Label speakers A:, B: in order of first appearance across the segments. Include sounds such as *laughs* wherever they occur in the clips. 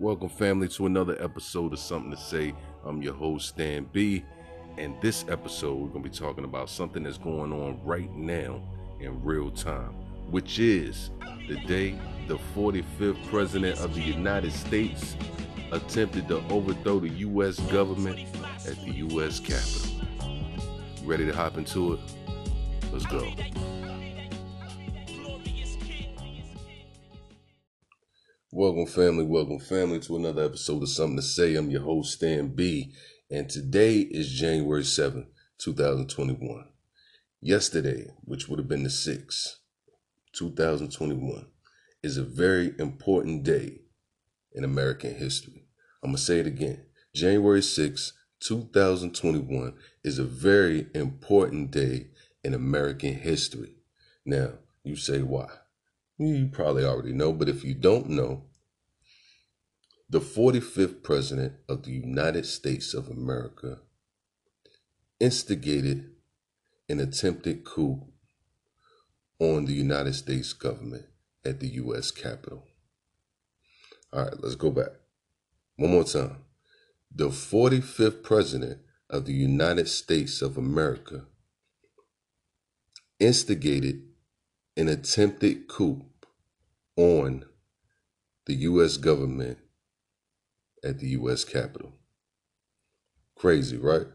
A: Welcome, family, to another episode of Something to Say. I'm your host, Stan B. And this episode, we're going to be talking about something that's going on right now in real time, which is the day the 45th President of the United States attempted to overthrow the U.S. government at the U.S. Capitol. Ready to hop into it? Let's go. Welcome, family. Welcome, family, to another episode of Something to Say. I'm your host, Stan B. And today is January 7th, 2021. Yesterday, which would have been the 6th, 2021, is a very important day in American history. I'm going to say it again. January 6th, 2021 is a very important day in American history. Now, you say why? You probably already know, but if you don't know, the 45th President of the United States of America instigated an attempted coup on the United States government at the U.S. Capitol. All right, let's go back. One more time. The 45th President of the United States of America instigated an attempted coup on the U.S. government at the U.S. Capitol. Crazy, right?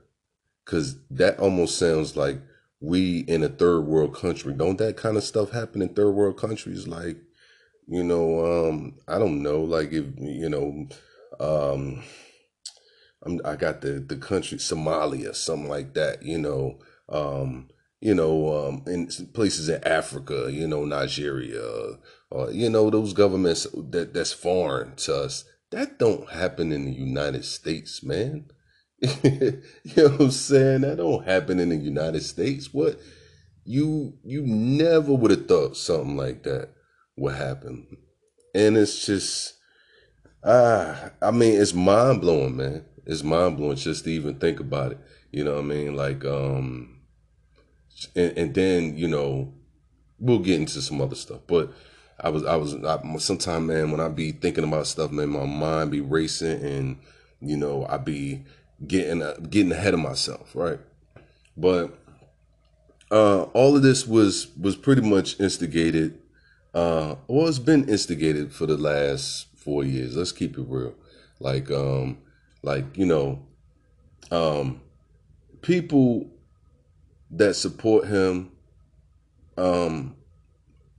A: Because that almost sounds like we in a third world country. Don't that kind of stuff happen in third world countries? Like, you know, um, I don't know, like if you know, um, I'm, I got the the country Somalia, something like that. You know, um, you know, um, in places in Africa, you know, Nigeria, uh, you know, those governments that that's foreign to us. That don't happen in the United States, man. *laughs* you know what I'm saying? That don't happen in the United States. What you you never would have thought something like that would happen. And it's just ah, I mean, it's mind blowing, man. It's mind blowing just to even think about it. You know what I mean? Like, um, and, and then you know, we'll get into some other stuff, but I was I was I, sometimes man when I be thinking about stuff man my mind be racing and you know I be getting uh, getting ahead of myself right? But uh all of this was was pretty much instigated uh well it's been instigated for the last four years. Let's keep it real. Like um like you know um people that support him um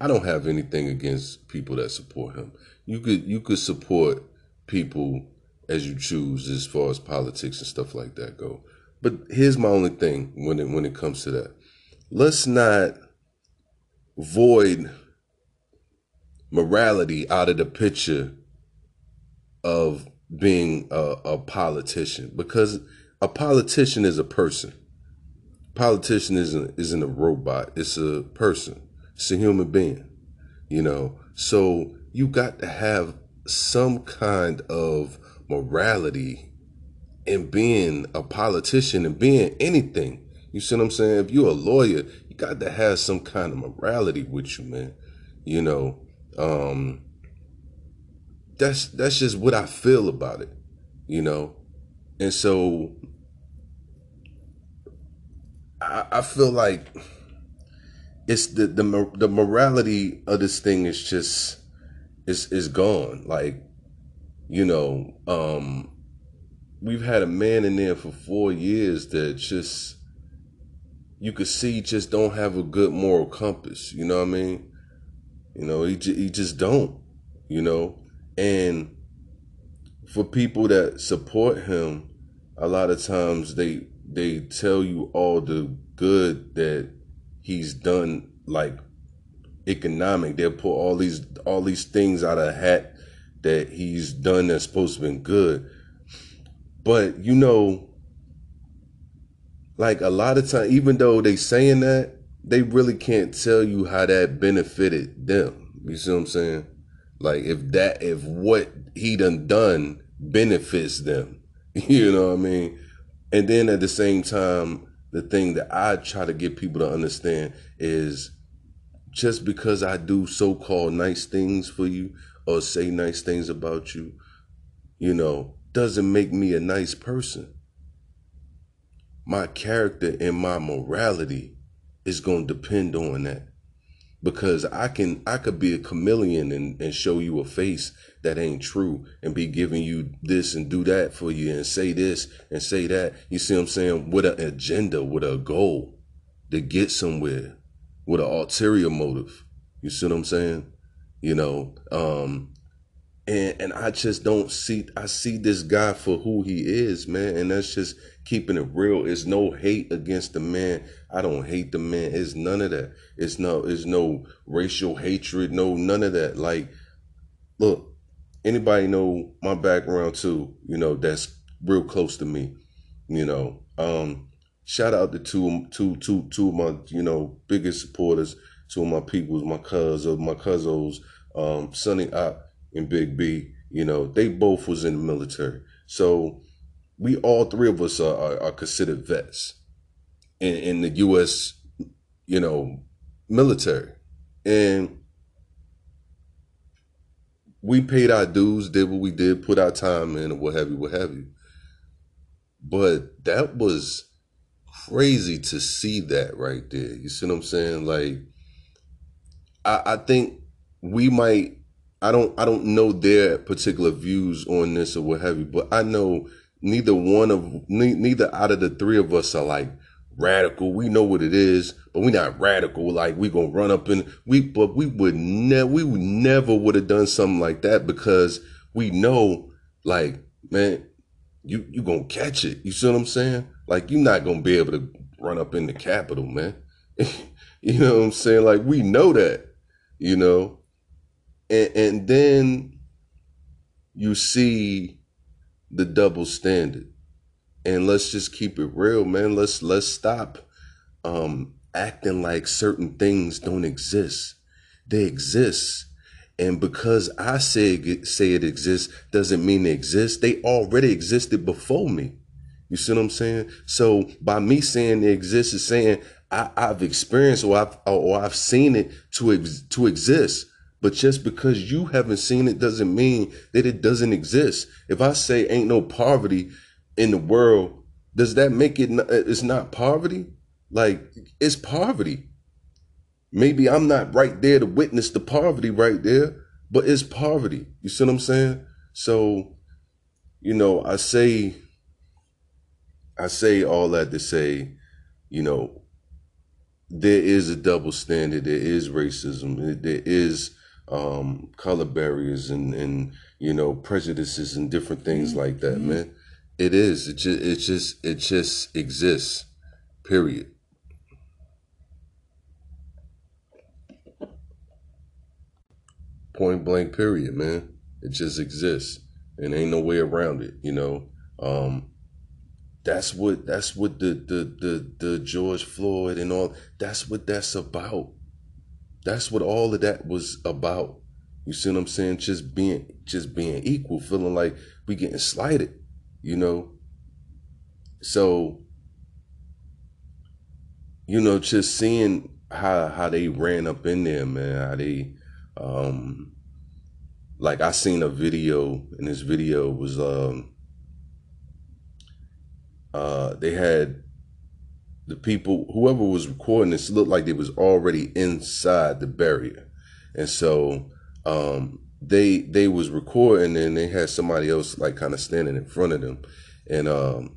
A: I don't have anything against people that support him. You could you could support people as you choose as far as politics and stuff like that go. But here's my only thing when it when it comes to that. Let's not void morality out of the picture of being a, a politician because a politician is a person. Politician isn't isn't a robot. It's a person. It's a human being, you know. So you got to have some kind of morality in being a politician and being anything. You see what I'm saying? If you're a lawyer, you got to have some kind of morality with you, man. You know, um, that's that's just what I feel about it, you know. And so I, I feel like it's the the the morality of this thing is just is is gone. Like, you know, um, we've had a man in there for four years that just you could see just don't have a good moral compass. You know what I mean? You know, he he just don't. You know, and for people that support him, a lot of times they they tell you all the good that he's done like economic. They'll put all these all these things out of hat that he's done that's supposed to be good. But you know, like a lot of time, even though they saying that, they really can't tell you how that benefited them. You see what I'm saying? Like if that if what he done done benefits them. *laughs* You know what I mean? And then at the same time, the thing that I try to get people to understand is just because I do so called nice things for you or say nice things about you, you know, doesn't make me a nice person. My character and my morality is going to depend on that because I can I could be a chameleon and, and show you a face that ain't true and be giving you this and do that for you and say this and say that. You see what I'm saying? With an agenda, with a goal to get somewhere, with an ulterior motive. You see what I'm saying? You know, um, and and I just don't see I see this guy for who he is, man, and that's just keeping it real. It's no hate against the man. I don't hate the man. It's none of that. It's no it's no racial hatred, no none of that. Like, look, anybody know my background too, you know, that's real close to me. You know. Um, shout out to two two two two of my, you know, biggest supporters, two of my peoples, my cousins, my cousins, um, Sonny Op and Big B, you know, they both was in the military. So we all three of us are, are, are considered vets in, in the U.S., you know, military. And we paid our dues, did what we did, put our time in, or what have you, what have you. But that was crazy to see that right there. You see what I'm saying? Like, I, I think we might I don't I don't know their particular views on this or what have you, but I know neither one of neither out of the three of us are like radical. We know what it is, but we're not radical. Like we gonna run up and we, but we would never, we would never would have done something like that because we know, like man, you you gonna catch it. You see what I'm saying? Like you're not gonna be able to run up in the Capitol, man. *laughs* you know what I'm saying? Like we know that, you know and, and then you see the double standard. And let's just keep it real man. Let's let's stop um acting like certain things don't exist. They exist. And because i say say it exists doesn't mean it exists. they already existed before me. You see what i'm saying? So by me saying it exists is saying I, have experienced or I've or I've seen it to ex, to exist. But just because you haven't seen it doesn't mean that it doesn't exist. If I say ain't no poverty in the world, does that make it uh, it's not poverty? Like it's poverty. Maybe I'm not right there to witness the poverty right there, but it's poverty. You see what I'm saying? So, you know, I say I say all that to say, you know, there is a double standard, there is racism, there is um, color barriers and and you know prejudices and different things mm-hmm. like that, mm-hmm. man. It is. It just it just it just exists. Period. *laughs* Point blank. Period, man. It just exists, and ain't no way around it. You know. Um, that's what that's what the the the the George Floyd and all. That's what that's about. That's what all of that was about. You see what I'm saying? Just being just being equal, feeling like we getting slighted, you know. So, you know, just seeing how how they ran up in there, man, how they um like I seen a video and this video was um uh they had the people, whoever was recording this, looked like they was already inside the barrier, and so um, they they was recording, and they had somebody else like kind of standing in front of them, and um,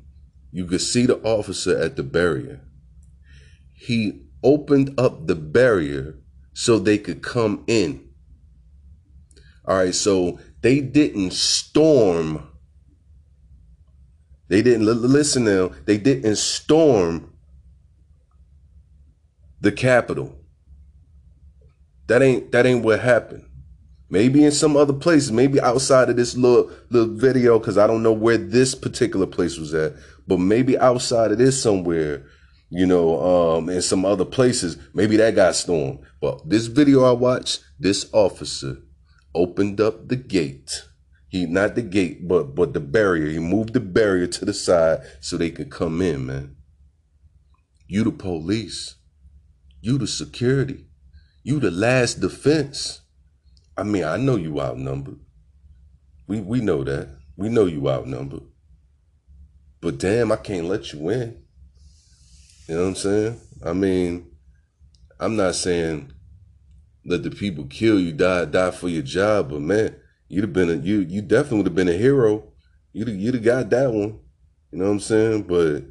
A: you could see the officer at the barrier. He opened up the barrier so they could come in. All right, so they didn't storm. They didn't listen now. They didn't storm the Capitol. That ain't that ain't what happened. Maybe in some other places, maybe outside of this little little video, because I don't know where this particular place was at, but maybe outside of this somewhere, you know, um, in some other places, maybe that got stormed. But this video I watched, this officer opened up the gate. He not the gate, but but the barrier. He moved the barrier to the side so they could come in, man. You the police. You the security. You the last defense. I mean, I know you outnumbered. We we know that. We know you outnumbered. But damn, I can't let you in. You know what I'm saying? I mean, I'm not saying let the people kill you, die, die for your job, but man, you'd have been a you you definitely would have been a hero. You'd you'd have got that one. You know what I'm saying? But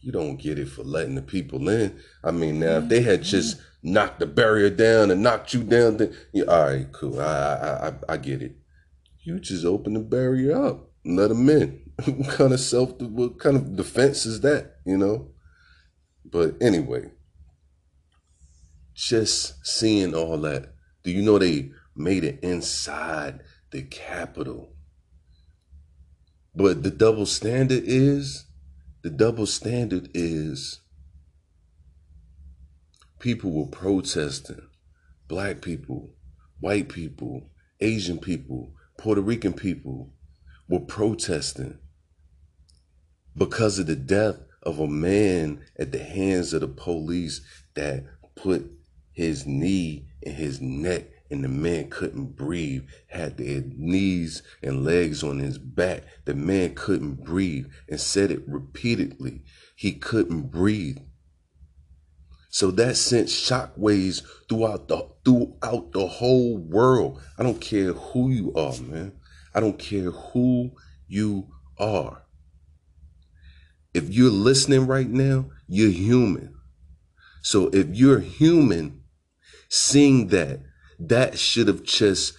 A: you don't get it for letting the people in. I mean, now if they had mm-hmm. just knocked the barrier down and knocked you down, then yeah, all right, cool. I I I, I get it. You just open the barrier up, and let them in. *laughs* what kind of self? What kind of defense is that? You know. But anyway, just seeing all that. Do you know they made it inside the Capitol? But the double standard is the double standard is people were protesting. Black people, white people, Asian people, Puerto Rican people were protesting because of the death of a man at the hands of the police that put his knee in his neck and the man couldn't breathe, had their knees and legs on his back. The man couldn't breathe and said it repeatedly. He couldn't breathe. So that sent shockwaves throughout the throughout the whole world. I don't care who you are, man. I don't care who you are. If you're listening right now, you're human. So if you're human, seeing that, that should have just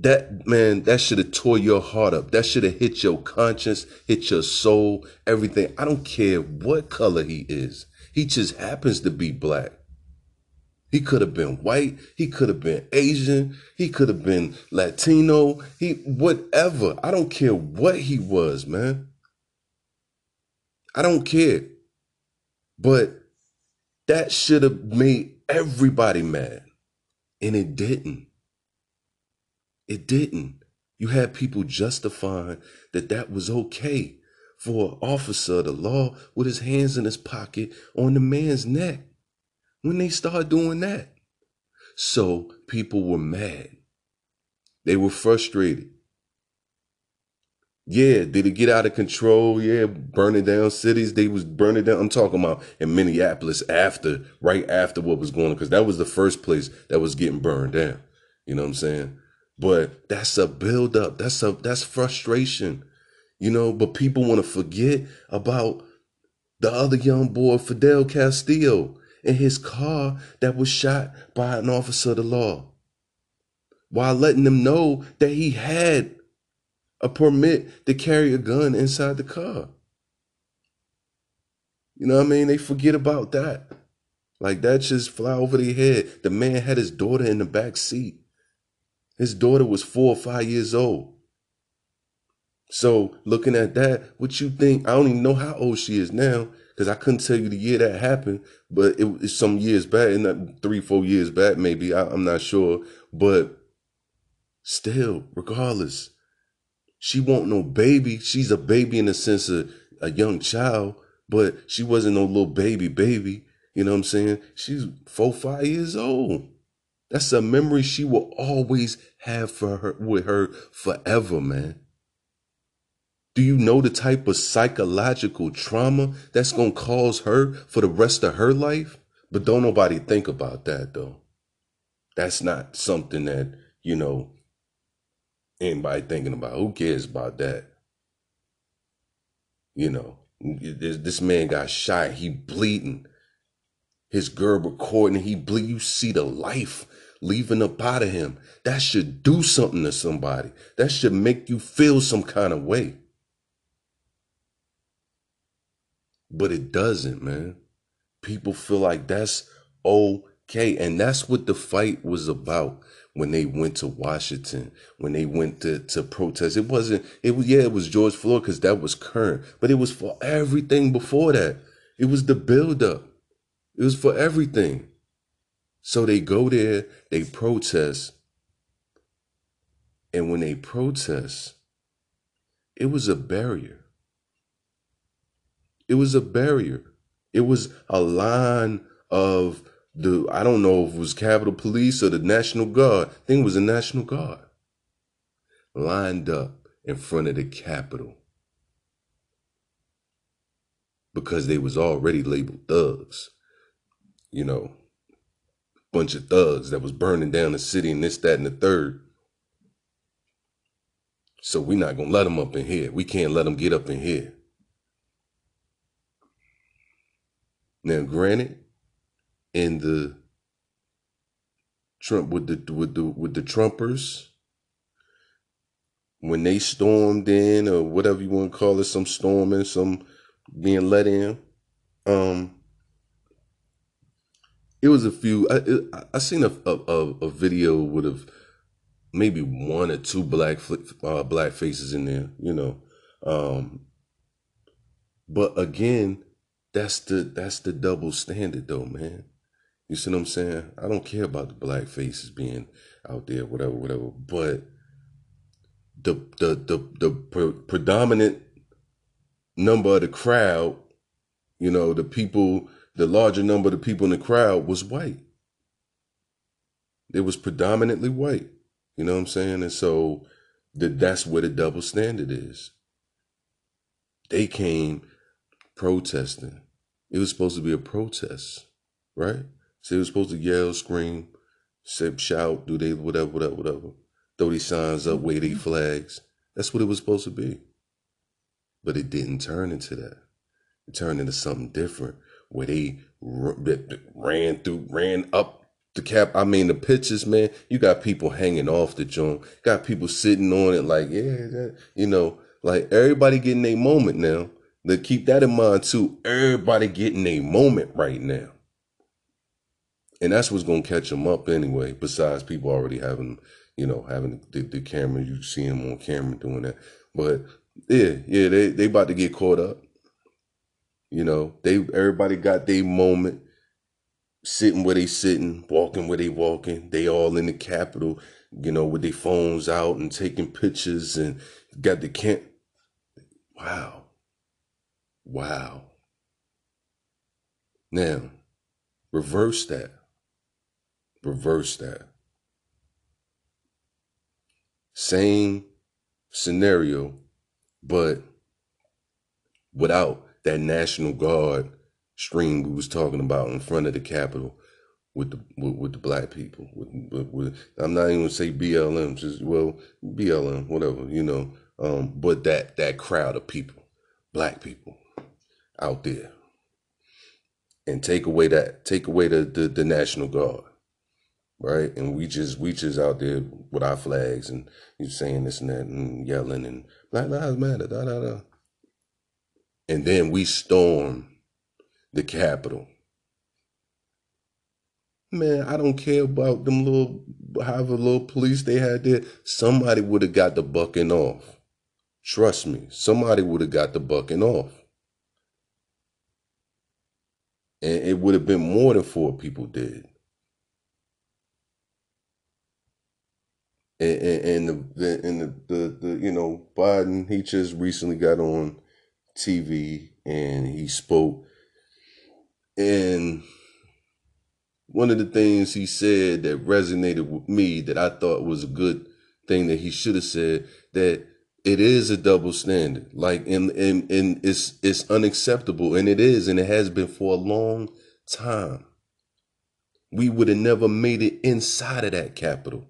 A: that man, that should have tore your heart up. That should have hit your conscience, hit your soul, everything. I don't care what color he is. He just happens to be black. He could have been white. He could have been Asian. He could have been Latino. He, whatever. I don't care what he was, man. I don't care. But that should have made everybody mad. And it didn't. It didn't. You had people justifying that that was okay for an officer of the law with his hands in his pocket on the man's neck when they started doing that. So people were mad. They were frustrated. Yeah, did it get out of control? Yeah, burning down cities. They was burning down. I'm talking about in Minneapolis after, right after what was going on, because that was the first place that was getting burned down. You know what I'm saying? But that's a buildup. That's a that's frustration. You know, but people want to forget about the other young boy, Philando Castile, in his car that was shot by an officer of the law. While letting them know that he had a permit to carry a gun inside the car. You know what I mean? They forget about that. Like that just fly over their head. The man had his daughter in the back seat. His daughter was four or five years old. So looking at that, what you think? I don't even know how old she is now because I couldn't tell you the year that happened, but it was some years back, and uh, three, four years back, maybe. I, I'm not sure, but still, regardless, she won't no baby. She's a baby in the sense of a young child, but she wasn't no little baby baby. You know what I'm saying? She's four, five years old. That's a memory she will always have for her with her forever, man. Do you know the type of psychological trauma that's gonna cause her for the rest of her life? But don't nobody think about that though. That's not something that, you know, anybody thinking about. Who cares about that? You know, this man got shot. He bleeding. His girl recording. He bleed. You see the life leaving up out of him. That should do something to somebody. That should make you feel some kind of way. But it doesn't, man. People feel like that's okay. And that's what the fight was about when they went to Washington, when they went to, to protest. It wasn't, it was, yeah, it was George Floyd because that was current, but it was for everything before that. It was the buildup. It was for everything. So they go there, they protest. And when they protest, it was a barrier. It was a barrier. It was a line of the I don't know if it was Capitol Police or the National Guard. I think it was the National Guard. Lined up in front of the Capitol because they was already labeled thugs. You know, bunch of thugs that was burning down the city and this, that, and the third. So we're not gonna let them up in here. We can't let them get up in here. Now, granted, in the Trump with the with the with the Trumpers, when they stormed in or whatever you want to call it, some storming, some being let in. Um, it was a few. I I seen a, a a video with maybe one or two black uh, black faces in there, you know. Um, but again, that's the that's the double standard though, man. You see what I'm saying? I don't care about the black faces being out there, whatever, whatever. But the the the the pre- predominant number of the crowd, you know, the people, the larger number of the people in the crowd was white. It was predominantly white. You know what I'm saying? And so that that's where the double standard is. They came protesting. It was supposed to be a protest, right? So they were supposed to yell, scream, say, shout, do they whatever, whatever, whatever throw these signs up, wave these mm-hmm. flags. That's what it was supposed to be. But it didn't turn into that. It turned into something different where they ran through, ran up the cap. I mean, the pictures, man, you got people hanging off the joint, got people sitting on it like, yeah, that, you know, like everybody getting a moment now. To keep that in mind too, everybody getting a moment right now. And that's what's going to catch them up anyway, besides people already having you know, having the, the camera, you see him on camera doing that. But yeah, yeah, they they about to get caught up. You know, they everybody got their moment, sitting where they sitting, walking where they walking. They all in the Capitol, you know, with their phones out and taking pictures and got the camp. Wow, wow. Now, reverse that. Reverse that. Same scenario, but without that National Guard stream we was talking about in front of the Capitol with the with, with the black people. With, with, with, I'm not even gonna say BLM, just well BLM, whatever you know. Um, but that that crowd of people, black people, out there, and take away that take away the the, the National Guard right? And we just we just out there with our flags and you saying this and that and yelling and Black Lives Matter, da da da. And then we storm the Capitol. Man, I don't care about them little however little police they had there. Somebody would have got the bucking off. Trust me, somebody would have got the bucking off. And it would have been more than four people dead. And, and, the, the and the, the the you know Biden he just recently got on TV and he spoke. And one of the things he said that resonated with me that I thought was a good thing that he should have said that it is a double standard. Like and and, and it's it's unacceptable and it is and it has been for a long time. We would have never made it inside of that Capitol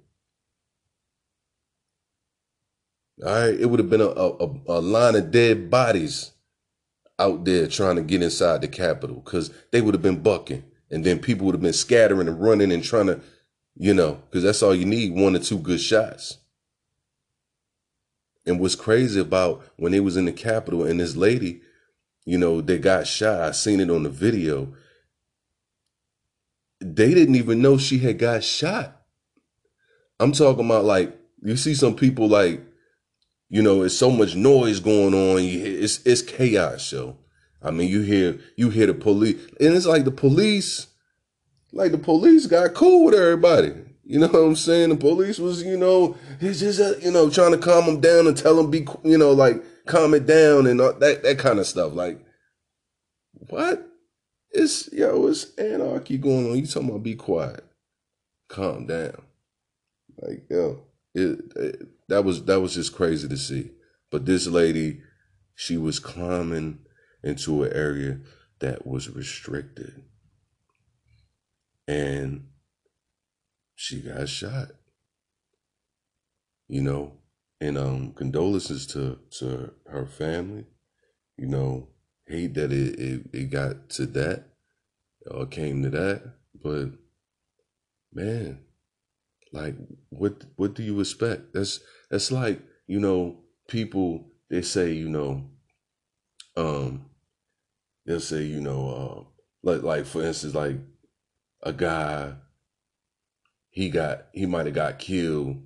A: All right, it would have been a, a, a line of dead bodies out there trying to get inside the Capitol because they would have been bucking, and then people would have been scattering and running and trying to, you know, because that's all you need one or two good shots. And what's crazy about when they was in the Capitol and this lady, you know, they got shot. I seen it on the video. They didn't even know she had got shot. I'm talking about like you see some people like you know, it's so much noise going on. It's it's chaos, yo. I mean, you hear you hear the police, and it's like the police, like the police got cool with everybody. You know what I'm saying? The police was, you know, he's just, uh, you know, trying to calm them down and tell them be, you know, like calm it down and that that kind of stuff. Like, what? It's yo, it's anarchy going on. You talking about be quiet, calm down, like yo, it, it that was that was just crazy to see. But this lady, she was climbing into an area that was restricted. And she got shot. You know, and um condolences to to her family. You know, hate that it it, it got to that or came to that, but man, like what what do you expect? That's that's like, you know, people they say, you know, um they'll say, you know, uh like like for instance, like a guy he got he might have got killed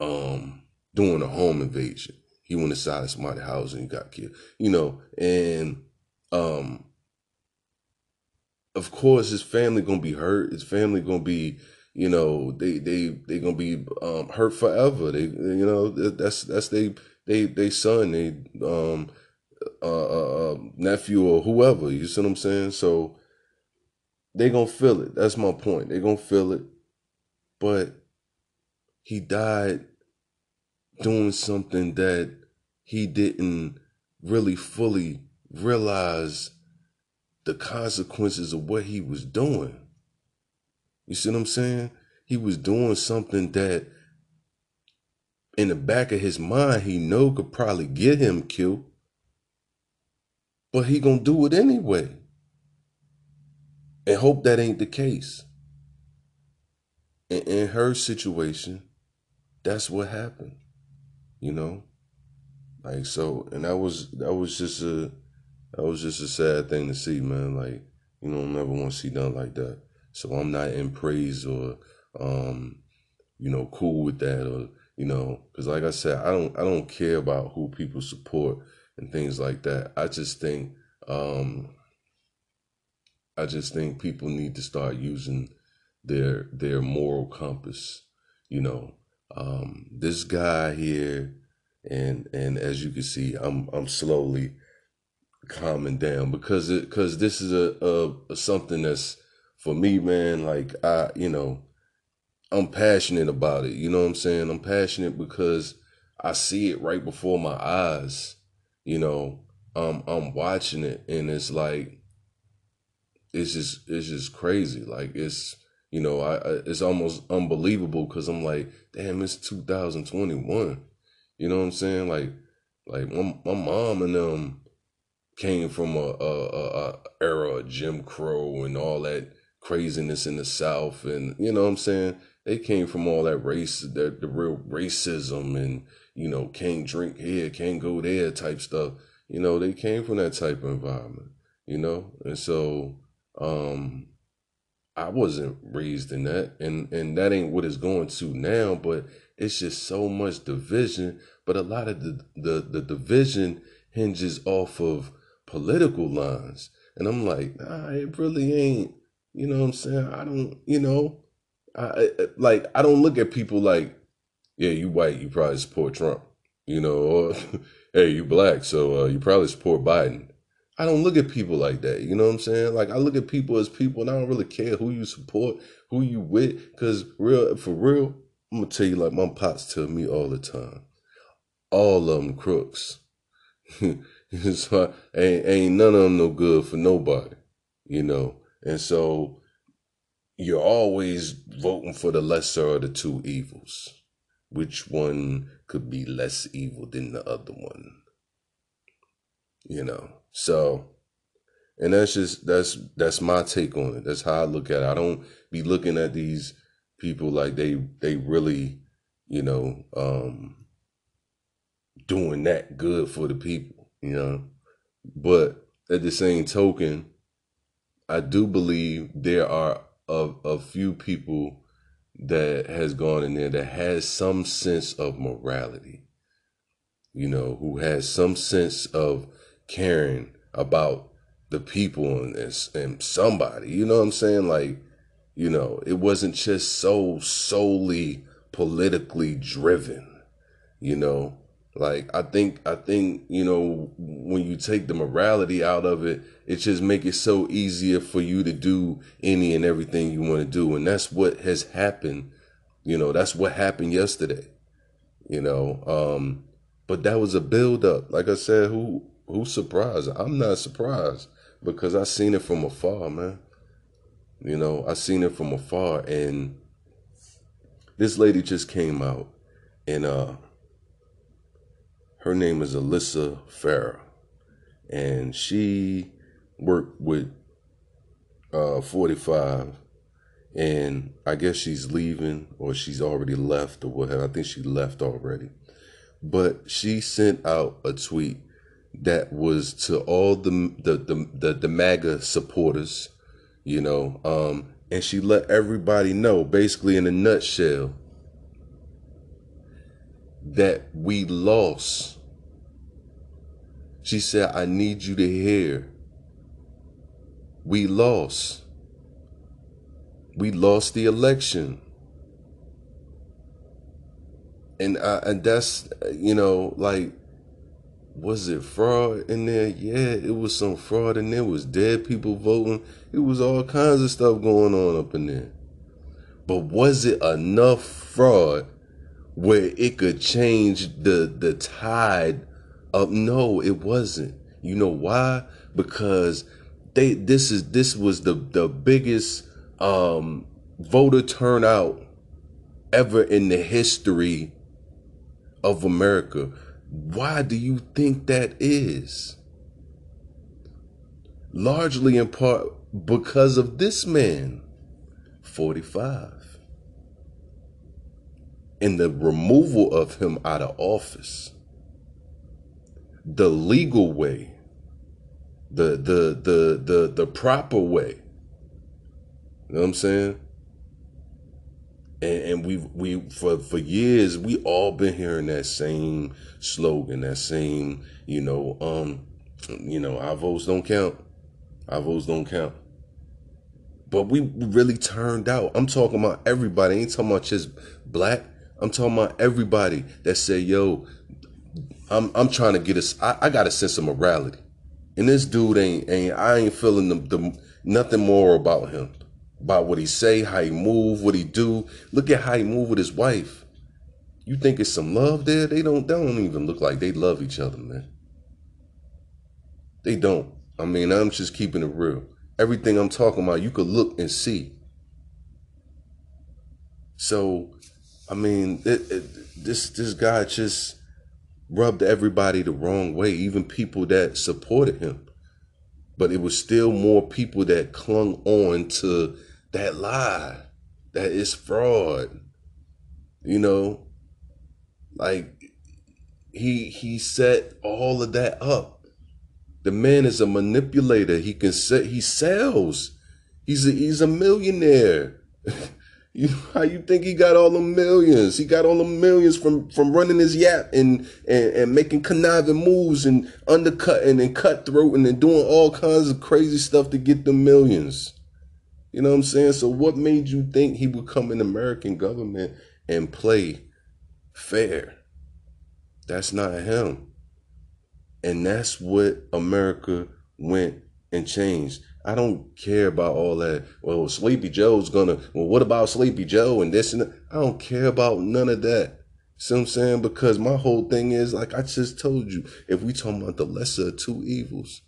A: um doing a home invasion. He went inside somebody's house and he got killed. You know, and um of course his family gonna be hurt. His family gonna be, you know, they they they gonna be um, hurt forever. They you know that's that's they they they son, they um uh, uh, uh, nephew or whoever. You see what I'm saying? So they gonna feel it. That's my point. They gonna feel it. But he died doing something that he didn't really fully realize the consequences of what he was doing. You see what I'm saying? He was doing something that in the back of his mind he know could probably get him killed. But he gonna do it anyway. And hope that ain't the case. In, in her situation, that's what happened. You know? Like so, and that was that was just a that was just a sad thing to see, man. Like, you know, never want to see nothing like that. So I'm not in praise or, um, you know, cool with that or, you know, because like I said, I don't, I don't care about who people support and things like that. I just think, um, I just think people need to start using their their moral compass. You know, um, this guy here, and and as you can see, I'm I'm slowly calming down because it because this is a, a, a something that's for me, man. Like I, you know, I'm passionate about it. You know what I'm saying? I'm passionate because I see it right before my eyes. You know, um, I'm watching it, and it's like it's just it's just crazy. Like it's you know, I, I it's almost unbelievable because I'm like, damn, it's 2021. You know what I'm saying? Like, like my, my mom and them came from a, a, a, era of Jim Crow and all that craziness in the South, and you know what I'm saying. They came from all that race, the, the real racism, and you know, can't drink here, can't go there type stuff. You know, they came from that type of environment. You know, and so um, I wasn't raised in that, and and that ain't what it's going to now. But it's just so much division. But a lot of the the, the division hinges off of political lines. And I'm like, nah, it really ain't. You know what I'm saying? I don't, you know, I, like I don't look at people like, yeah, you white, you probably support Trump. You know, or *laughs* hey, you black, so uh, you probably support Biden. I don't look at people like that. You know what I'm saying? Like I look at people as people, and I don't really care who you support, who you with, because real for real, I'm gonna tell you like my pops tell me all the time, all of them crooks. *laughs* so ain't ain't none of them no good for nobody, you know. And so you're always voting for the lesser of the two evils. Which one could be less evil than the other one? You know. So and that's just that's that's my take on it. That's how I look at it. I don't be looking at these people like they they really, you know, um doing that good for the people you know. But at the same token, I do believe there are a, a few people that has gone in there that has some sense of morality, you know, who has some sense of caring about the people and, and somebody, you know what I'm saying? Like, you know, it wasn't just so solely politically driven, you know, like I think I think you know when you take the morality out of it, it just make it so easier for you to do any and everything you want to do, and that's what has happened. You know, that's what happened yesterday. You know, um, But that was a build up. Like I said, who who's surprised? I'm not surprised because I seen it from afar, man. You know, I seen it from afar and this lady just came out and uh her name is Alyssa Farah. And she worked with uh 45 and I guess she's leaving or she's already left or whatever. I think she left already. But she sent out a tweet that was to all the the the the, the MAGA supporters, you know, um, and she let everybody know, basically in a nutshell, that we lost. She said, I need you to hear. We lost. We lost the election. And uh, and that's you know like was it fraud in there? Yeah, it was some fraud in there. Was dead people voting. It was all kinds of stuff going on up in there. But was it enough fraud where it could change the the tide of no, it wasn't. You know why? Because they this is this was the the biggest um voter turnout ever in the history of America. Why do you think that is? Largely in part because of this man, 45, and the removal of him out of office. The legal way, the the the the the proper way. You know what I'm saying? and, and we we for for years we all been hearing that same slogan, that same you know um you know our votes don't count, our votes don't count. But we really turned out. I'm talking about everybody. I ain't talking about just black. I'm talking about everybody that say, "Yo, I'm I'm trying to get us. I, I got a sense of morality." And this dude ain't ain't I ain't feeling the, the nothing more about him about what he say, how he move, what he do. Look at how he move with his wife. You think it's some love there? They don't. They don't even look like they love each other, man. They don't. I mean, I'm just keeping it real. Everything I'm talking about, you could look and see. So, I mean, it, it, this this guy just rubbed everybody the wrong way, even people that supported him. But it was still more people that clung on to that lie, that is fraud. You know, like he he set all of that up. The man is a manipulator. He can set he sells. He's a he's a millionaire. *laughs* you how you think he got all the millions? He got all the millions from from running his yap and and, and making conniving moves and undercutting and cutthroating and doing all kinds of crazy stuff to get the millions. You know what I'm saying? So what made you think he would come in American government and play fair? That's not him. And that's what America went and changed. I don't care about all that. Well, Sleepy Joe's gonna. Well, what about Sleepy Joe and this and that? I don't care about none of that. See what I'm saying? Because my whole thing is like I just told you. If we talking about the lesser of two evils,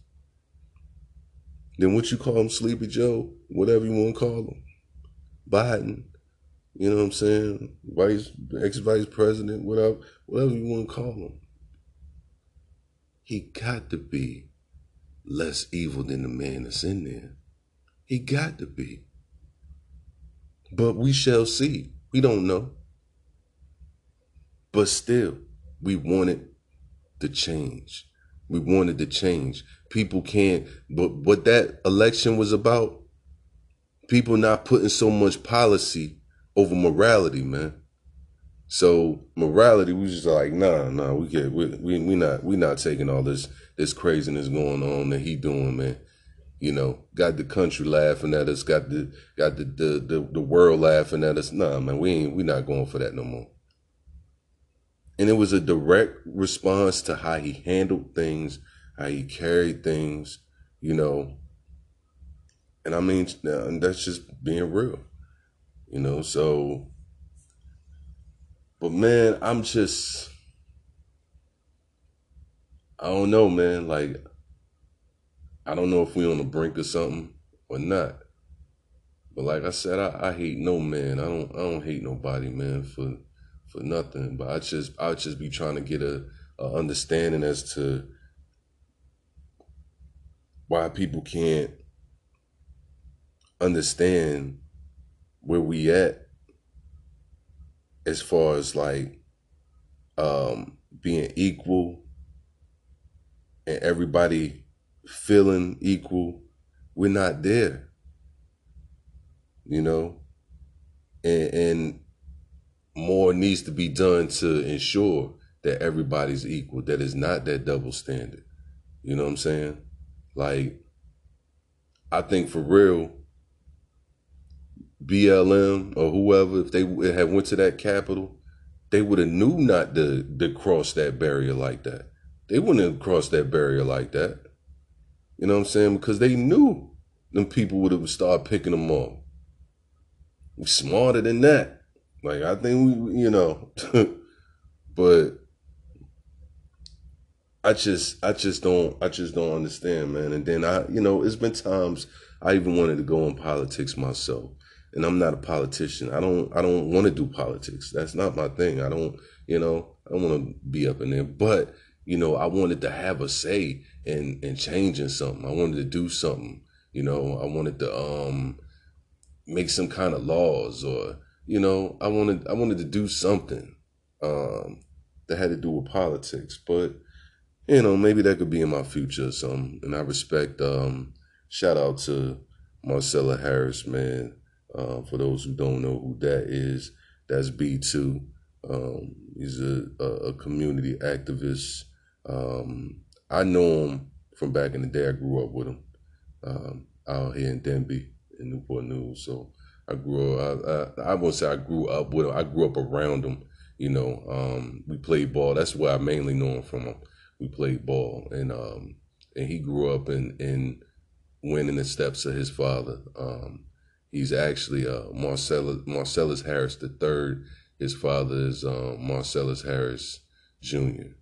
A: then what you call him, Sleepy Joe, whatever you want to call him, Biden, you know what I'm saying, vice ex vice president, whatever, whatever you want to call him, he got to be less evil than the man that's in there. He got to be. But we shall see. We don't know. But still, we wanted to change. We wanted to change. People can't, but what that election was about, people not putting so much policy over morality, man. So morality, we just like, nah, nah, we get, we, we, we not, we not taking all this, this craziness going on that he doing, man. You know, got the country laughing at us, got the, got the, the, the, the world laughing at us. Nah, man, we ain't, we not going for that no more. And it was a direct response to how he handled things, how he carried things, you know. And I mean, and that's just being real, you know. So, but man, I'm just, I don't know, man. Like, I don't know if we on the brink of something or not. But like I said, I, I hate no man. I don't I don't hate nobody, man, for for nothing. But I just I just be trying to get a, a understanding as to why people can't understand where we at as far as like um being equal and everybody feeling equal we're not there you know? And and more needs to be done to ensure that everybody's equal that is not that double standard you know what i'm saying? Like i think for real blm or whoever if they had went to that Capitol they would have knew not to, to cross that barrier like that. They wouldn't have crossed that barrier like that. You know what i'm saying? Because they knew them people would have started picking them off. We smarter than that. Like I think we, you know, *laughs* but I just, I just don't, I just don't understand, man. And then I, you know, it's been times I even wanted to go in politics myself, and I'm not a politician. I don't, I don't want to do politics. That's not my thing. I don't, you know, I don't want to be up in there. But you know, I wanted to have a say in in changing something. I wanted to do something. You know, I wanted to um make some kind of laws or you know i wanted i wanted to do something um that had to do with politics but you know maybe that could be in my future or something and i respect um shout out to Marcellus Harris man uh, for those who don't know who that is that's b2 um, he's a, a, community activist um, i know him from back in the day i grew up with him um, out here in Denbigh in Newport News. So I grew up, I, I, I won't say I grew up with him. I grew up around him. You know, um, we played ball. That's where I mainly know him from. We played ball, and um, and he grew up in in winning the steps of his father. Um, he's actually uh, Marcellus Marcellus Harris the third. His father is um, Marcellus Harris Jr.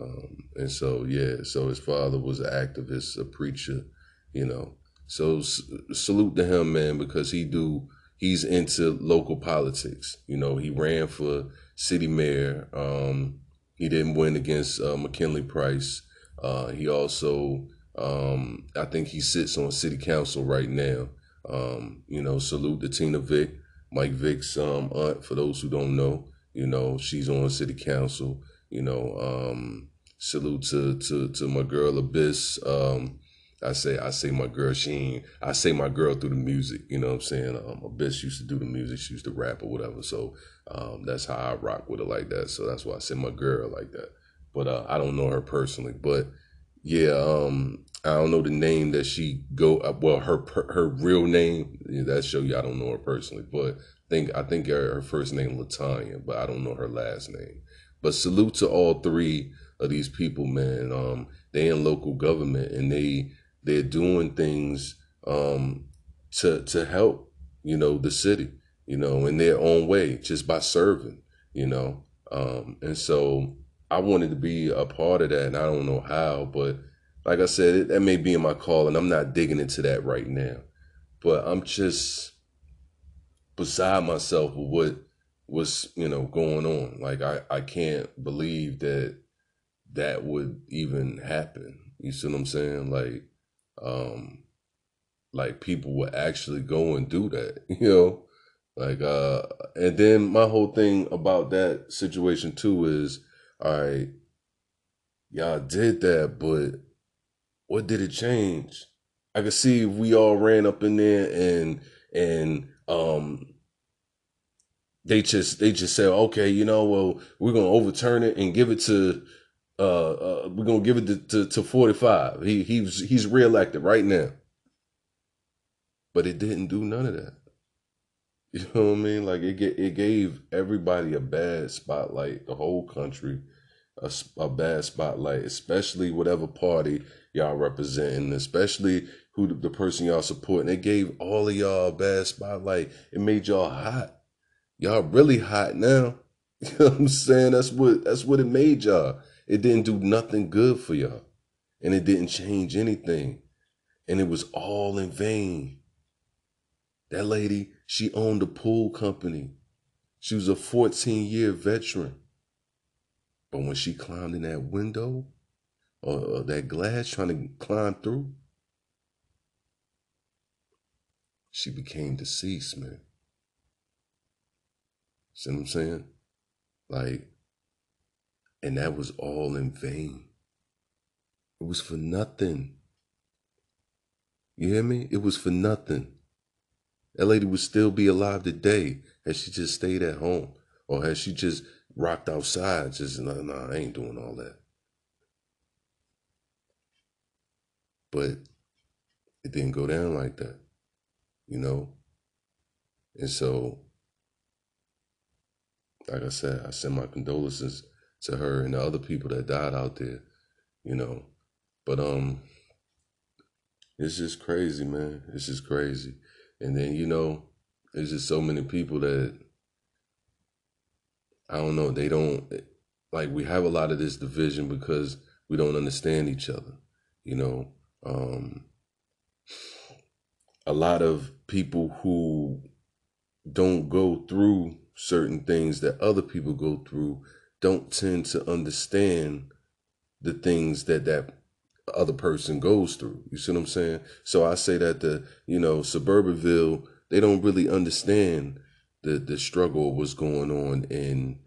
A: Um, and so yeah, so his father was an activist, a preacher, you know, so salute to him, man, because he do he's into local politics. You know, he ran for city mayor. Um, he didn't win against uh, McKinley Price. Uh, he also, um, I think he sits on city council right now. Um, you know, salute to Tina Vick, Mike Vick's um, aunt. For those who don't know, you know, she's on city council. You know, um, salute to to to my girl Abyss. Um, I say I say my girl Sheen. I say my girl through the music. You know what I'm saying? Um, bitch used to do the music. She used to rap or whatever. So um, that's how I rock with her like that. So that's why I say my girl like that. But uh, I don't know her personally. But yeah, um, I don't know the name that she go. Uh, well, her her real name. That show you I don't know her personally. But I think I think her, her first name Latanya, but I don't know her last name. But salute to all three of these people, man. Um, they in local government and they they're doing things um, to to help you know the city you know in their own way just by serving you know um, and so I wanted to be a part of that and I don't know how but like I said that may be in my call and I'm not digging into that right now. But I'm just beside myself with what was you know going on. Like I I can't believe that that would even happen. You see what I'm saying? Like um like people would actually go and do that *laughs* you know? Like uh and then my whole thing about that situation too is all right y'all did that but what did it change i could see we all ran up in there and and um they just they just said okay you know well we're gonna overturn it and give it to uh, uh, we're gonna give it to, to, to 45. He he's he's reelected right now. But it didn't do none of that. *laughs* You know what I mean? Like it it gave everybody a bad spotlight, the whole country, a, a bad spotlight, especially whatever party y'all representing, especially who the, the person y'all supporting. It gave all of y'all bad spotlight. It made y'all hot. Y'all really hot now. *laughs* You know what I'm saying? That's what that's what it made y'all It didn't do nothing good for y'all. And it didn't change anything. And it was all in vain. That lady, she owned a pool company. She was a 14 year veteran. But when she climbed in that window or, that glass trying to climb through, she became deceased, man. See what I'm saying? Like, and that was all in vain. It was for nothing. You hear me? It was for nothing. That lady would still be alive today had she just stayed at home or had she just rocked outside. Just, nah, nah, I ain't doing all that. But it didn't go down like that, you know? And so, like I said, I send my condolences to her and the other people that died out there, you know. But um it's just crazy, man. It's just crazy. And then, you know, there's just so many people that I don't know, they don't like we have a lot of this division because we don't understand each other. You know, um a lot of people who don't go through certain things that other people go through don't tend to understand the things that that other person goes through. You see what I'm saying? So I say that the, you know, Suburbanville, they don't really understand the the struggle what's going on in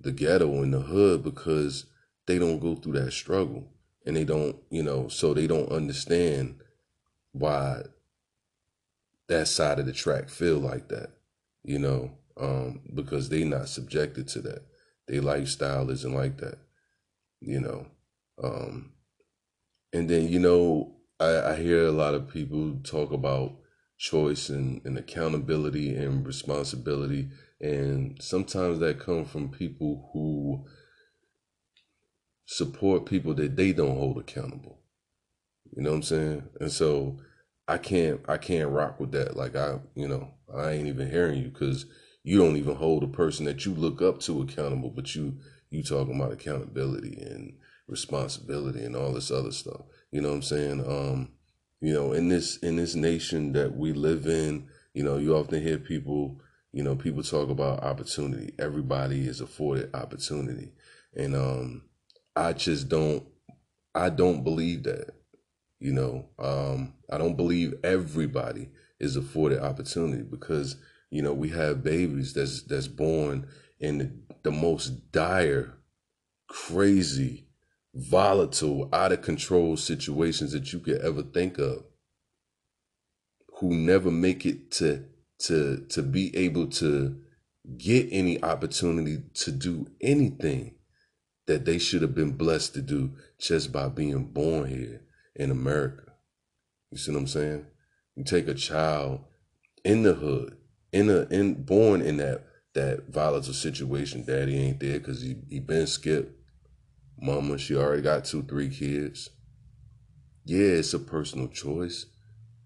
A: the ghetto in the hood because they don't go through that struggle and they don't, you know, so they don't understand why that side of the track feel like that, you know, um, because they not subjected to that. Their lifestyle isn't like that, you know. Um, and then, you know, I, I hear a lot of people talk about choice and, and accountability and responsibility. And sometimes that come from people who support people that they don't hold accountable. You know what I'm saying? And so I can't I can't rock with that. Like I, you know, I ain't even hearing you because you don't even hold a person that you look up to accountable, but you you talking about accountability and responsibility and all this other stuff. You know what I'm saying? Um, you know, in this in this nation that we live in, you know, you often hear people, you know, people talk about opportunity. Everybody is afforded opportunity. And um I just don't I don't believe that. You know, um, I don't believe everybody is afforded opportunity because, you know, we have babies that's that's born in the, the most dire, crazy, volatile, out of control situations that you could ever think of who never make it to to to be able to get any opportunity to do anything that they should have been blessed to do just by being born here in America. You see what I'm saying? You take a child in the hood, in a in born in that that volatile situation. Daddy ain't there because he he been skipped Mama, she already got two, three kids. Yeah, it's a personal choice.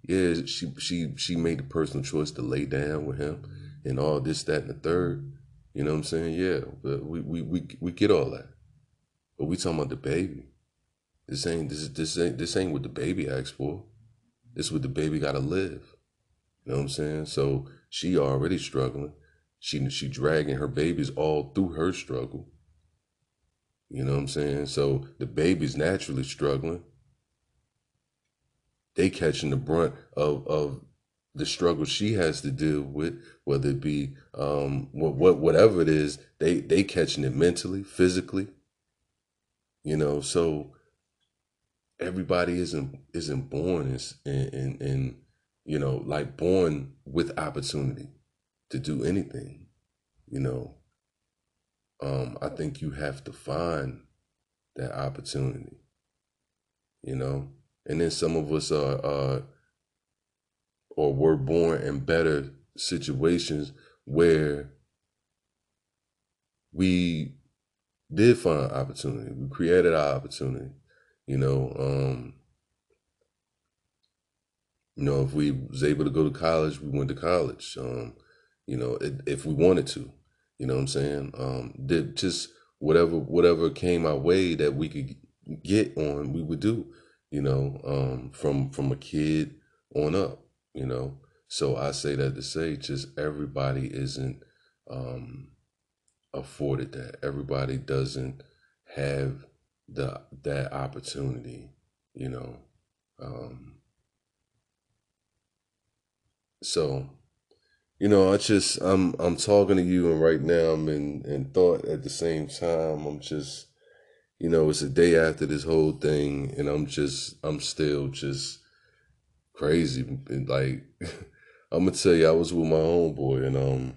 A: Yeah, she she she made the personal choice to lay down with him and all this, that, and the third. You know what I'm saying? Yeah, but we we we, we get all that. But we talking about the baby. This ain't this is this ain't this ain't what the baby asked for. This is what the baby gotta live. You know what I'm saying? So she already struggling. She she dragging her babies all through her struggle. You know what I'm saying? So the baby's naturally struggling. They catching the brunt of of the struggle she has to deal with, whether it be um what, what whatever it is, they they catching it mentally, physically. You know, so everybody isn't isn't born and in, in you know like born with opportunity to do anything. You know, um, I think you have to find that opportunity, you know. And then some of us are, uh, or were born in better situations where we did find opportunity. We created our opportunity, you know. Um, you know, if we was able to go to college, we went to college. Um, you know, if we wanted to, you know what I'm saying? Um, did just whatever whatever came our way that we could get on, we would do. You know, um, from from a kid on up. You know, so I say that to say just everybody isn't um, afforded that. Everybody doesn't have the that opportunity. You know. Um, so you know, I just I'm I'm talking to you, and right now I'm in in thought at the same time. I'm just, you know, it's a day after this whole thing, and I'm just I'm still just crazy. And like *laughs* I'm gonna tell you, I was with my homeboy, and um,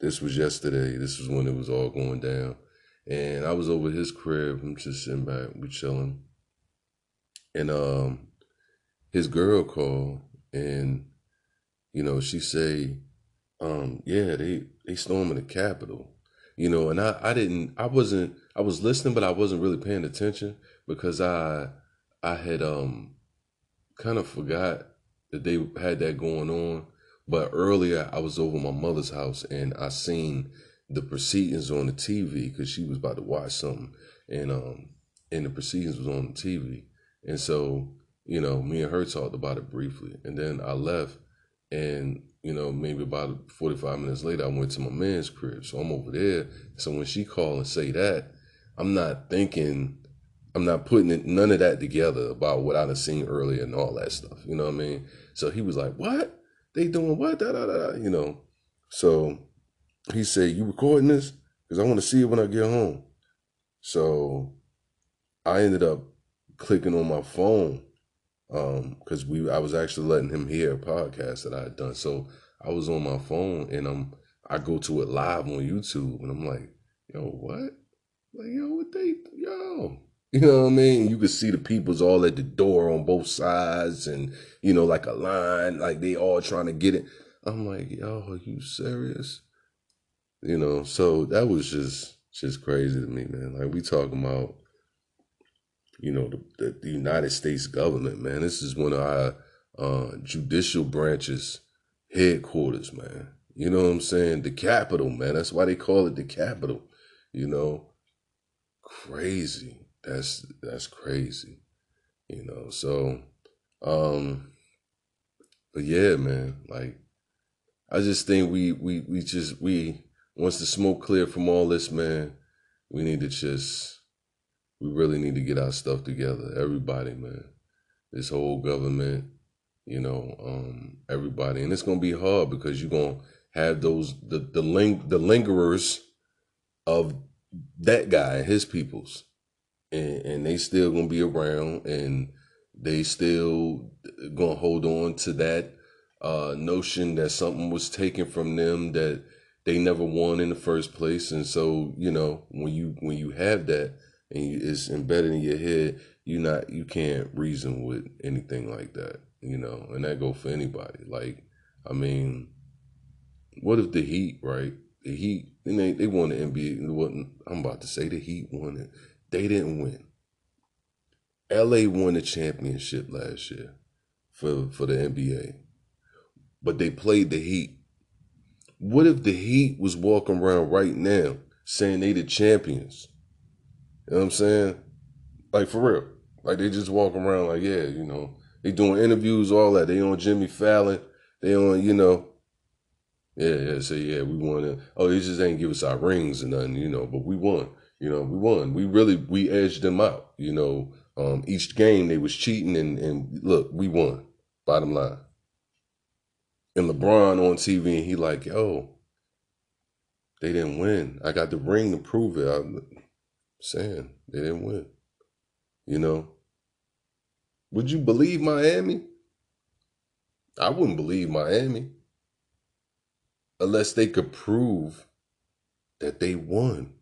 A: this was yesterday. This was when it was all going down, and I was over his crib. I'm just sitting back, we chilling, and um, his girl called and you know, she say, um, yeah, they they storming the Capitol. You know, and I, I didn't I wasn't I was listening, but I wasn't really paying attention because I I had um kind of forgot that they had that going on. But earlier I was over my mother's house and I seen the proceedings on the TV because she was about to watch something, and um and the proceedings was on the TV, and so you know me and her talked about it briefly, and then I left and, you know, maybe about 45 minutes later, I went to my man's crib. So I'm over there. So when she called and say that, I'm not thinking, I'm not putting it, none of that together about what I'd seen earlier and all that stuff. You know what I mean? So he was like, what? They doing what? Da, da, da, you know. So he said, you recording this? Because I want to see it when I get home. So I ended up clicking on my phone um because we i was actually letting him hear a podcast that i had done so i was on my phone and i'm i go to it live on youtube and i'm like yo what like yo what they yo you know what i mean you could see the people's all at the door on both sides and you know like a line like they all trying to get it i'm like yo are you serious you know so that was just just crazy to me man like we talking about you know, the, the, United States government, man. This is one of our uh, judicial branches headquarters, man. You know what I'm saying? The Capitol, man. That's why they call it the capital. You know, crazy. That's that's crazy. You know, so um but yeah, man, like I just think we we we just we once the smoke clear from all this, man, we need to just we really need to get our stuff together. Everybody, man. This whole government, you know, um, everybody. And it's gonna be hard because you're gonna have those the the ling the lingerers of that guy, his peoples. And and they still gonna be around and they still gonna hold on to that uh notion that something was taken from them that they never won in the first place. And so, you know, when you when you have that, and it's embedded in your head, you not you can't reason with anything like that, you know, and that go for anybody. Like, I mean, what if the Heat, right? The Heat, and they they won the NBA. I'm about to say, the Heat won it. They didn't win. LA won the championship last year for for the NBA, but they played the Heat. What if the Heat was walking around right now saying they the champions? You know what I'm saying? Like for real. Like they just walk around like, yeah, you know, they doing interviews, all that. They on Jimmy Fallon. They on, you know. Yeah, yeah, say, yeah, we won it. Oh, they just ain't give us our rings and nothing, you know, but we won. You know, we won. We really we edged them out. You know, um, each game they was cheating and and look, we won. Bottom line. And LeBron on TV and he like, yo, they didn't win. I got the ring to prove it. I'm saying they didn't win. You know, would you believe Miami? I wouldn't believe Miami unless they could prove that they won,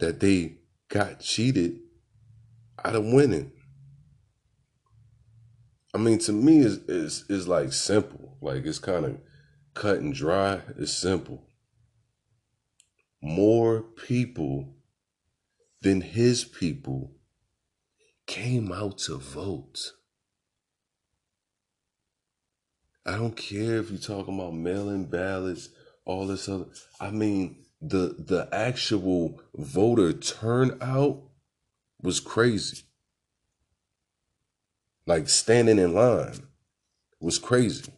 A: that they got cheated out of winning. I mean, to me, is is is like simple. Like it's kind of cut and dry. It's simple more people than his people came out to vote. I don't care if you're talking about mail in ballots, all this other. I mean, the the actual voter turnout was crazy. Like standing in line was crazy.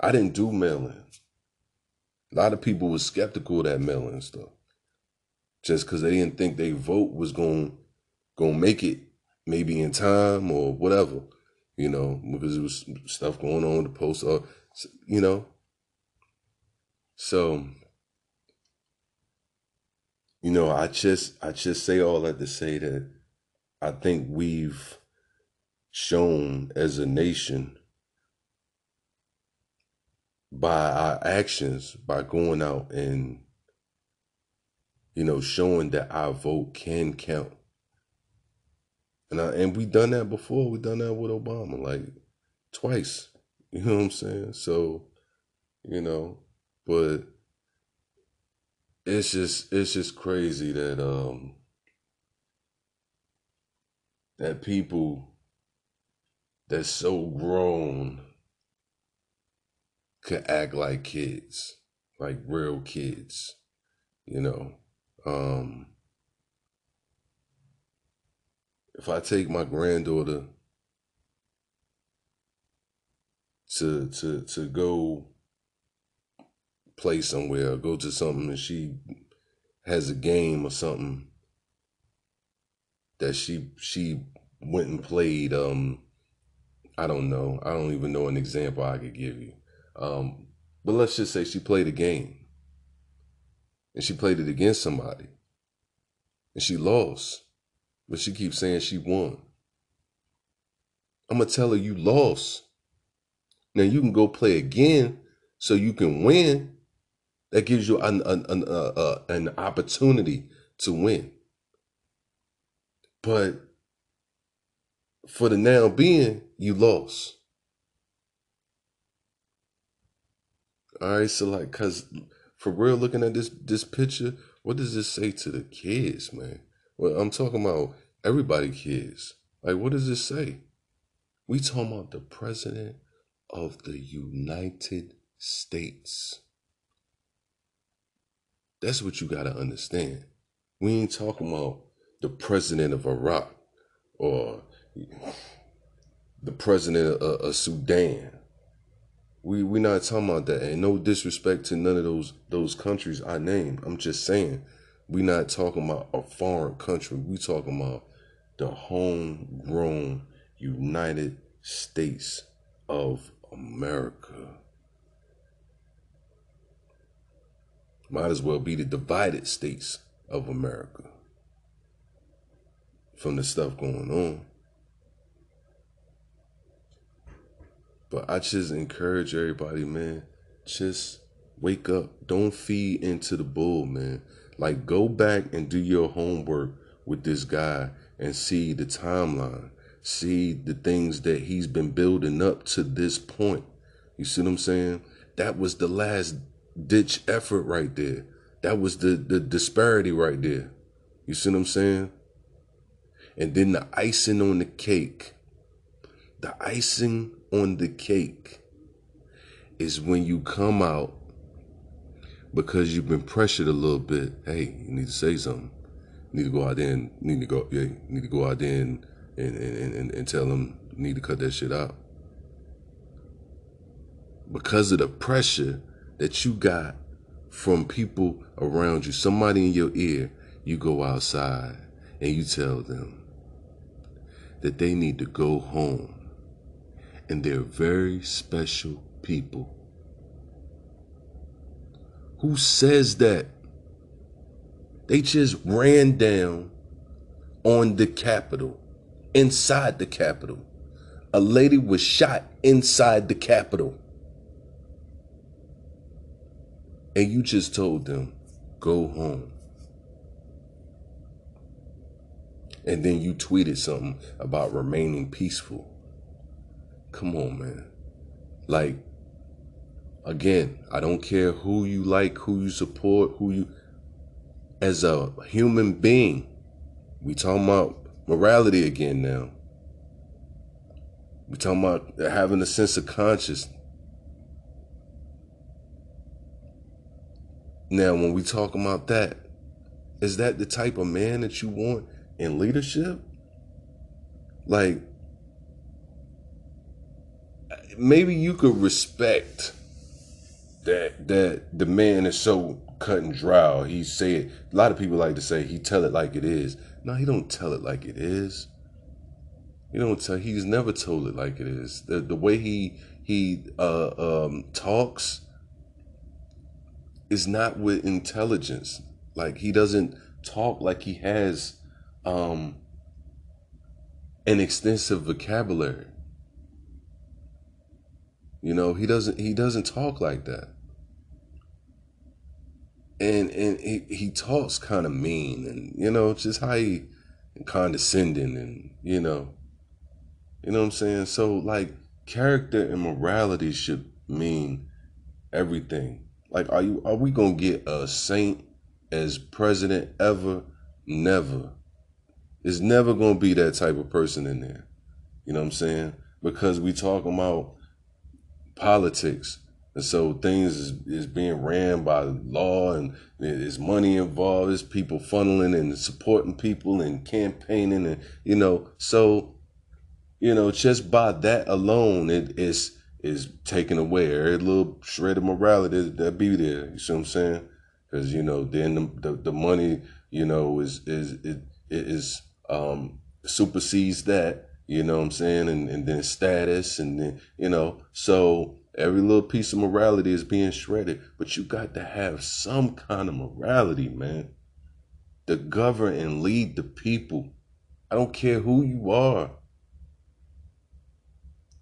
A: I didn't do mail-in. A lot of people were skeptical of that mail-in stuff. Just because they didn't think their vote was going gonna make it maybe in time or whatever, you know, because there was stuff going on the post, uh, you know. So, you know, I just I just say all that to say that I think we've shown as a nation by our actions, by going out and you know, showing that our vote can count. And I, and we done that before. We done that with Obama, like twice. You know what I'm saying? So, you know, but it's just it's just crazy that um that people that's so grown could act like kids, like real kids, you know. Um if I take my granddaughter to to to go play somewhere or go to something and she has a game or something that she she went and played um I don't know. I don't even know an example I could give you. Um but let's just say she played a game and she played it against somebody and she lost but she keeps saying she won. I'm to tell her you lost. Now you can go play again so you can win. That gives you an, an, an, uh, uh, an opportunity to win. But for the now being, you lost. All right, so like, cause for real, looking at this this picture, what does this say to the kids, man? Well, I'm talking about everybody kids. Like, what does this say? We talking about the president of the United States. That's what you gotta understand. We ain't talking about the president of Iraq or the president of, of Sudan. We we not talking about that. And no disrespect to none of those those countries I named. I'm just saying we not talking about a foreign country. We talking about the homegrown United States of America. Might as well be the divided states of America from the stuff going on. But I just encourage everybody, man, just wake up. Don't feed into the bull, man. Like, go back and do your homework with this guy and see the timeline, see the things that he's been building up to this point. You see what I'm saying? That was the last ditch effort right there. That was the, the disparity right there. You see what I'm saying? And then the icing on the cake. The icing on the cake is when you come out because you've been pressured a little bit. Hey, you need to say something. You need to go out there and need to go. Yeah, need to go out there and and, and, and, and tell them need to cut that shit out. Because of the pressure that you got from people around you, somebody in your ear, you go outside and you tell them that they need to go home. And they're very special people. Who says that? They just ran down on the Capitol, inside the Capitol. A lady was shot inside the Capitol. And you just told them, go home. And then you tweeted something about remaining peaceful. Come on, man. Like, again, I don't care who you like, who you support, who you as a human being. We talking about morality again now. We talking about having a sense of conscience. Now, when we talk about that, is that the type of man that you want in leadership? Like, maybe you could respect that that the man is so cut and dry. He said a lot of people like to say he tell it like it is. No, he don't tell it like it is. You don't tell. He's never told it like it is. The the way he he uh, um, talks is not with intelligence. Like he doesn't talk like he has um, an extensive vocabulary. You know, he doesn't he doesn't talk like that. And and he, he talks kind of mean and you know, just how he condescending and you know. You know what I'm saying? So like character and morality should mean everything. Like are you are we to get a saint as president ever? Never. It's never to be that type of person in there. You know what I'm saying? Because we talk about politics. And so things is, is being ran by law and there's money involved. There's people funneling and supporting people and campaigning and you know, so you know, just by that alone it is is taken away. Every little shred of morality that be there. You see what I'm saying? Because you know, then the, the, the money, you know, is is it is um supersedes that. You know what I'm saying? And and then status and then you know, so Every little piece of morality is being shredded, but you got to have some kind of morality, man. To govern and lead the people. I don't care who you are.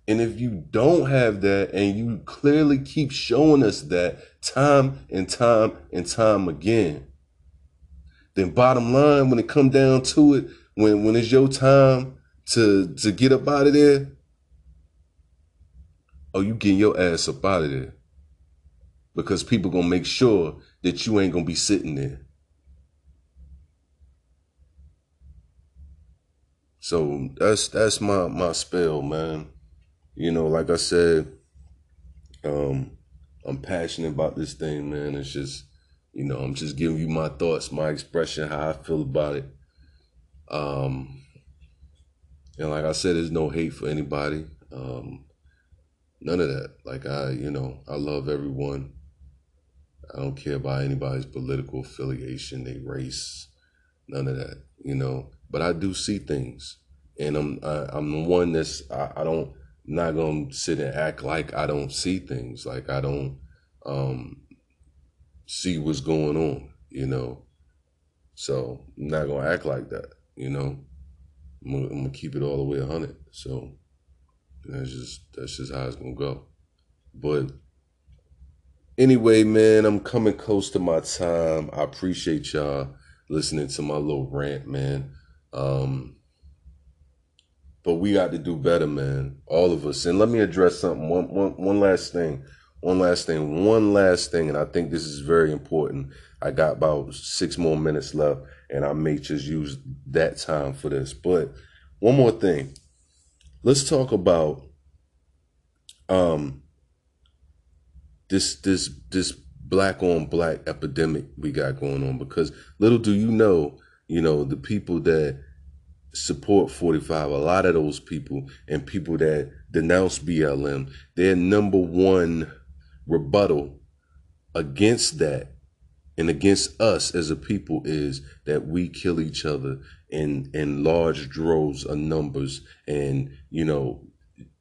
A: And if you don't have that and you clearly keep showing us that time and time and time again, then bottom line, when it come down to it, when when it's your time to to get up out of there, oh, you getting your ass up out of there. Because people gonna make sure that you ain't gonna be sitting there. So that's that's my my spell, man. You know, like I said, um, I'm passionate about this thing, man. It's just, you know, I'm just giving you my thoughts, my expression, how I feel about it. Um, and like I said, there's no hate for anybody. Um, None of that. Like I, you know, I love everyone. I don't care about anybody's political affiliation, they race, none of that, you know. But I do see things, and I'm I, I'm the one that's I, I don't not gonna sit and act like I don't see things, like I don't um see what's going on, you know. So I'm not gonna act like that, you know. I'm gonna, I'm gonna keep it all the way hundred. So that's just that's just how it's gonna go. But anyway, man, I'm coming close to my time. I appreciate y'all listening to my little rant, man. Um, but we got to do better, man. All of us. And let me address something. One, one, one last thing. One last thing. One last thing. And I think this is very important. I got about six more minutes left, and I may just use that time for this. But one more thing let's talk about um this this this black on black epidemic we got going on because little do you know, you know, the people that support 45, a lot of those people and people that denounce BLM, their number one rebuttal against that and against us as a people is that we kill each other in in large droves of numbers and you know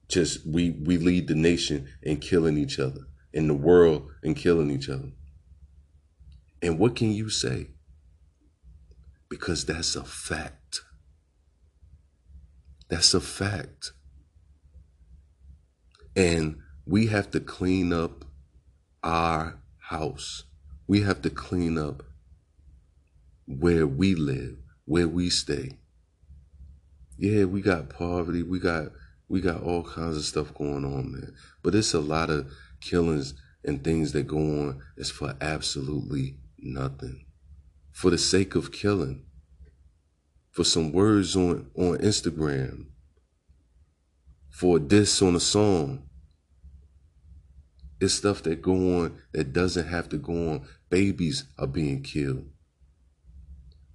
A: just we we lead the nation in killing each other in the world and killing each other. And what can you say? Because that's a fact that's a fact and we have to clean up our house we have to clean up where we live, where we stay. Yeah, we got poverty, we got we got all kinds of stuff going on, man. But it's a lot of killings and things that go on is for absolutely nothing. For the sake of killing. For some words on, on Instagram. For a diss on a song. It's stuff that go on that doesn't have to go on babies are being killed.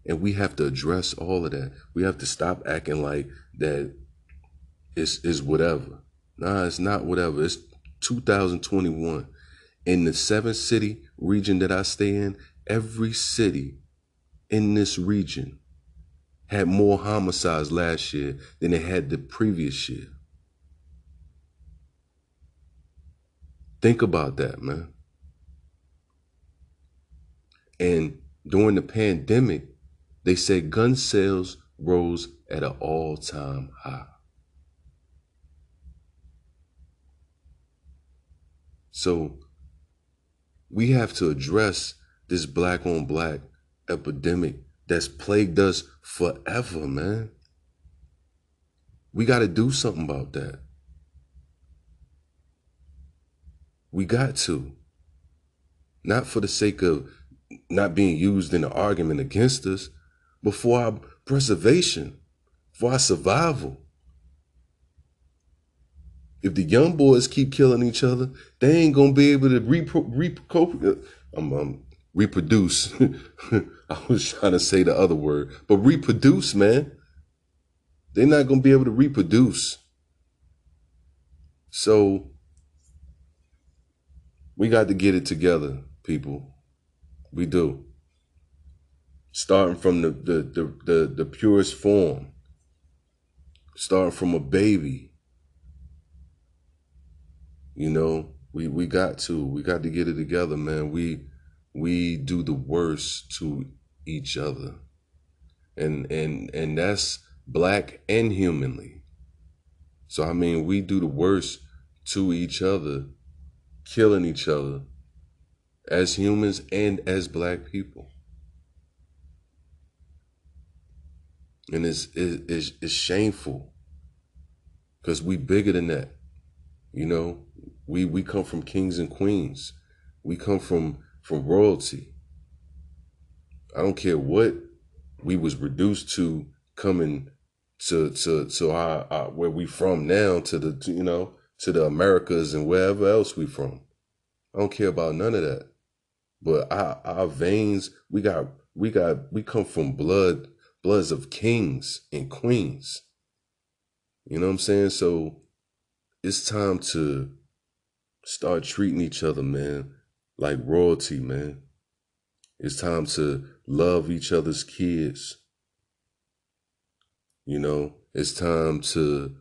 A: And we have to address all of that. We have to stop acting like that it's whatever. Nah, it's not whatever. It's 2021. In the seven city region that I stay in, every city in this region had more homicides last year than it had the previous year. Think about that, man. And during the pandemic, they said gun sales rose at an all time high. So we have to address this black on black epidemic that's plagued us forever, man. We got to do something about that. We got to. Not for the sake of not being used in an argument against us, but for our preservation, for our survival. If the young boys keep killing each other, they ain't gonna be able to repro- repro- reproduce. *laughs* *laughs* I was trying to say the other word, but reproduce, man. They're not gonna be able to reproduce. So we got to get it together, people. We do. Starting from the the the the, the purest form. Starting from a baby. You know, we we got to. We got to get it together, man. We we do the worst to each other. And and and that's black and humanly. So I mean, we do the worst to each other, killing each other as humans and as black people. And it's, it's, it's shameful because we bigger than that. You know, we, we come from kings and queens. We come from, from royalty. I don't care what we was reduced to coming to, to, to our, our where we from now to the, to, you know, to the Americas and wherever else we from. I don't care about none of that. But our, our veins, we got, we got, we come from blood, bloods of kings and queens. You know what I'm saying? So it's time to start treating each other, man, like royalty, man. It's time to love each other's kids. You know, it's time to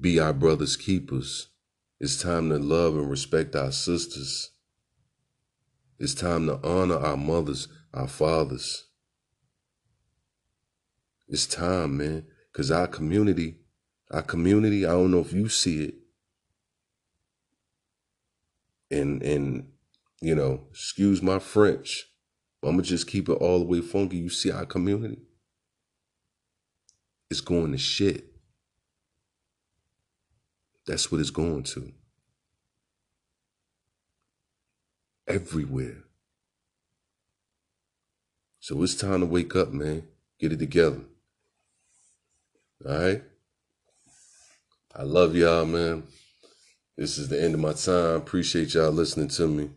A: be our brother's keepers. It's time to love and respect our sisters. It's time to honor our mothers, our fathers. It's time, man, because our community, our community, I don't know if you see it. And, and, you know, excuse my French, I'm to just keep it all the way funky. You see our community? It's going to shit. That's what it's going to. everywhere. So it's time to wake up, man. Get it together. All right? I love y'all, man. This is the end of my time. Appreciate y'all listening to me.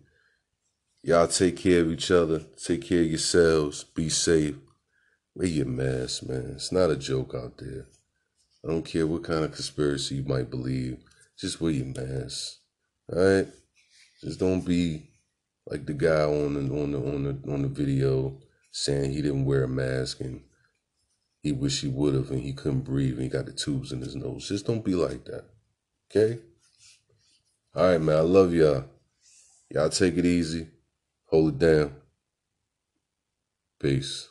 A: Y'all take care of each other. Take care of yourselves. Be safe. Wear your mask, man. It's not a joke out there. I don't care what kind of conspiracy you might believe. Just wear your mask. All right? Just don't be like the guy on the on the on the on the video saying he didn't wear a mask and he wish he would have and he couldn't breathe and he got the tubes in his nose. Just don't be like that. Okay? All right, man. I love y'all. Y'all take it easy. Hold it down. Peace.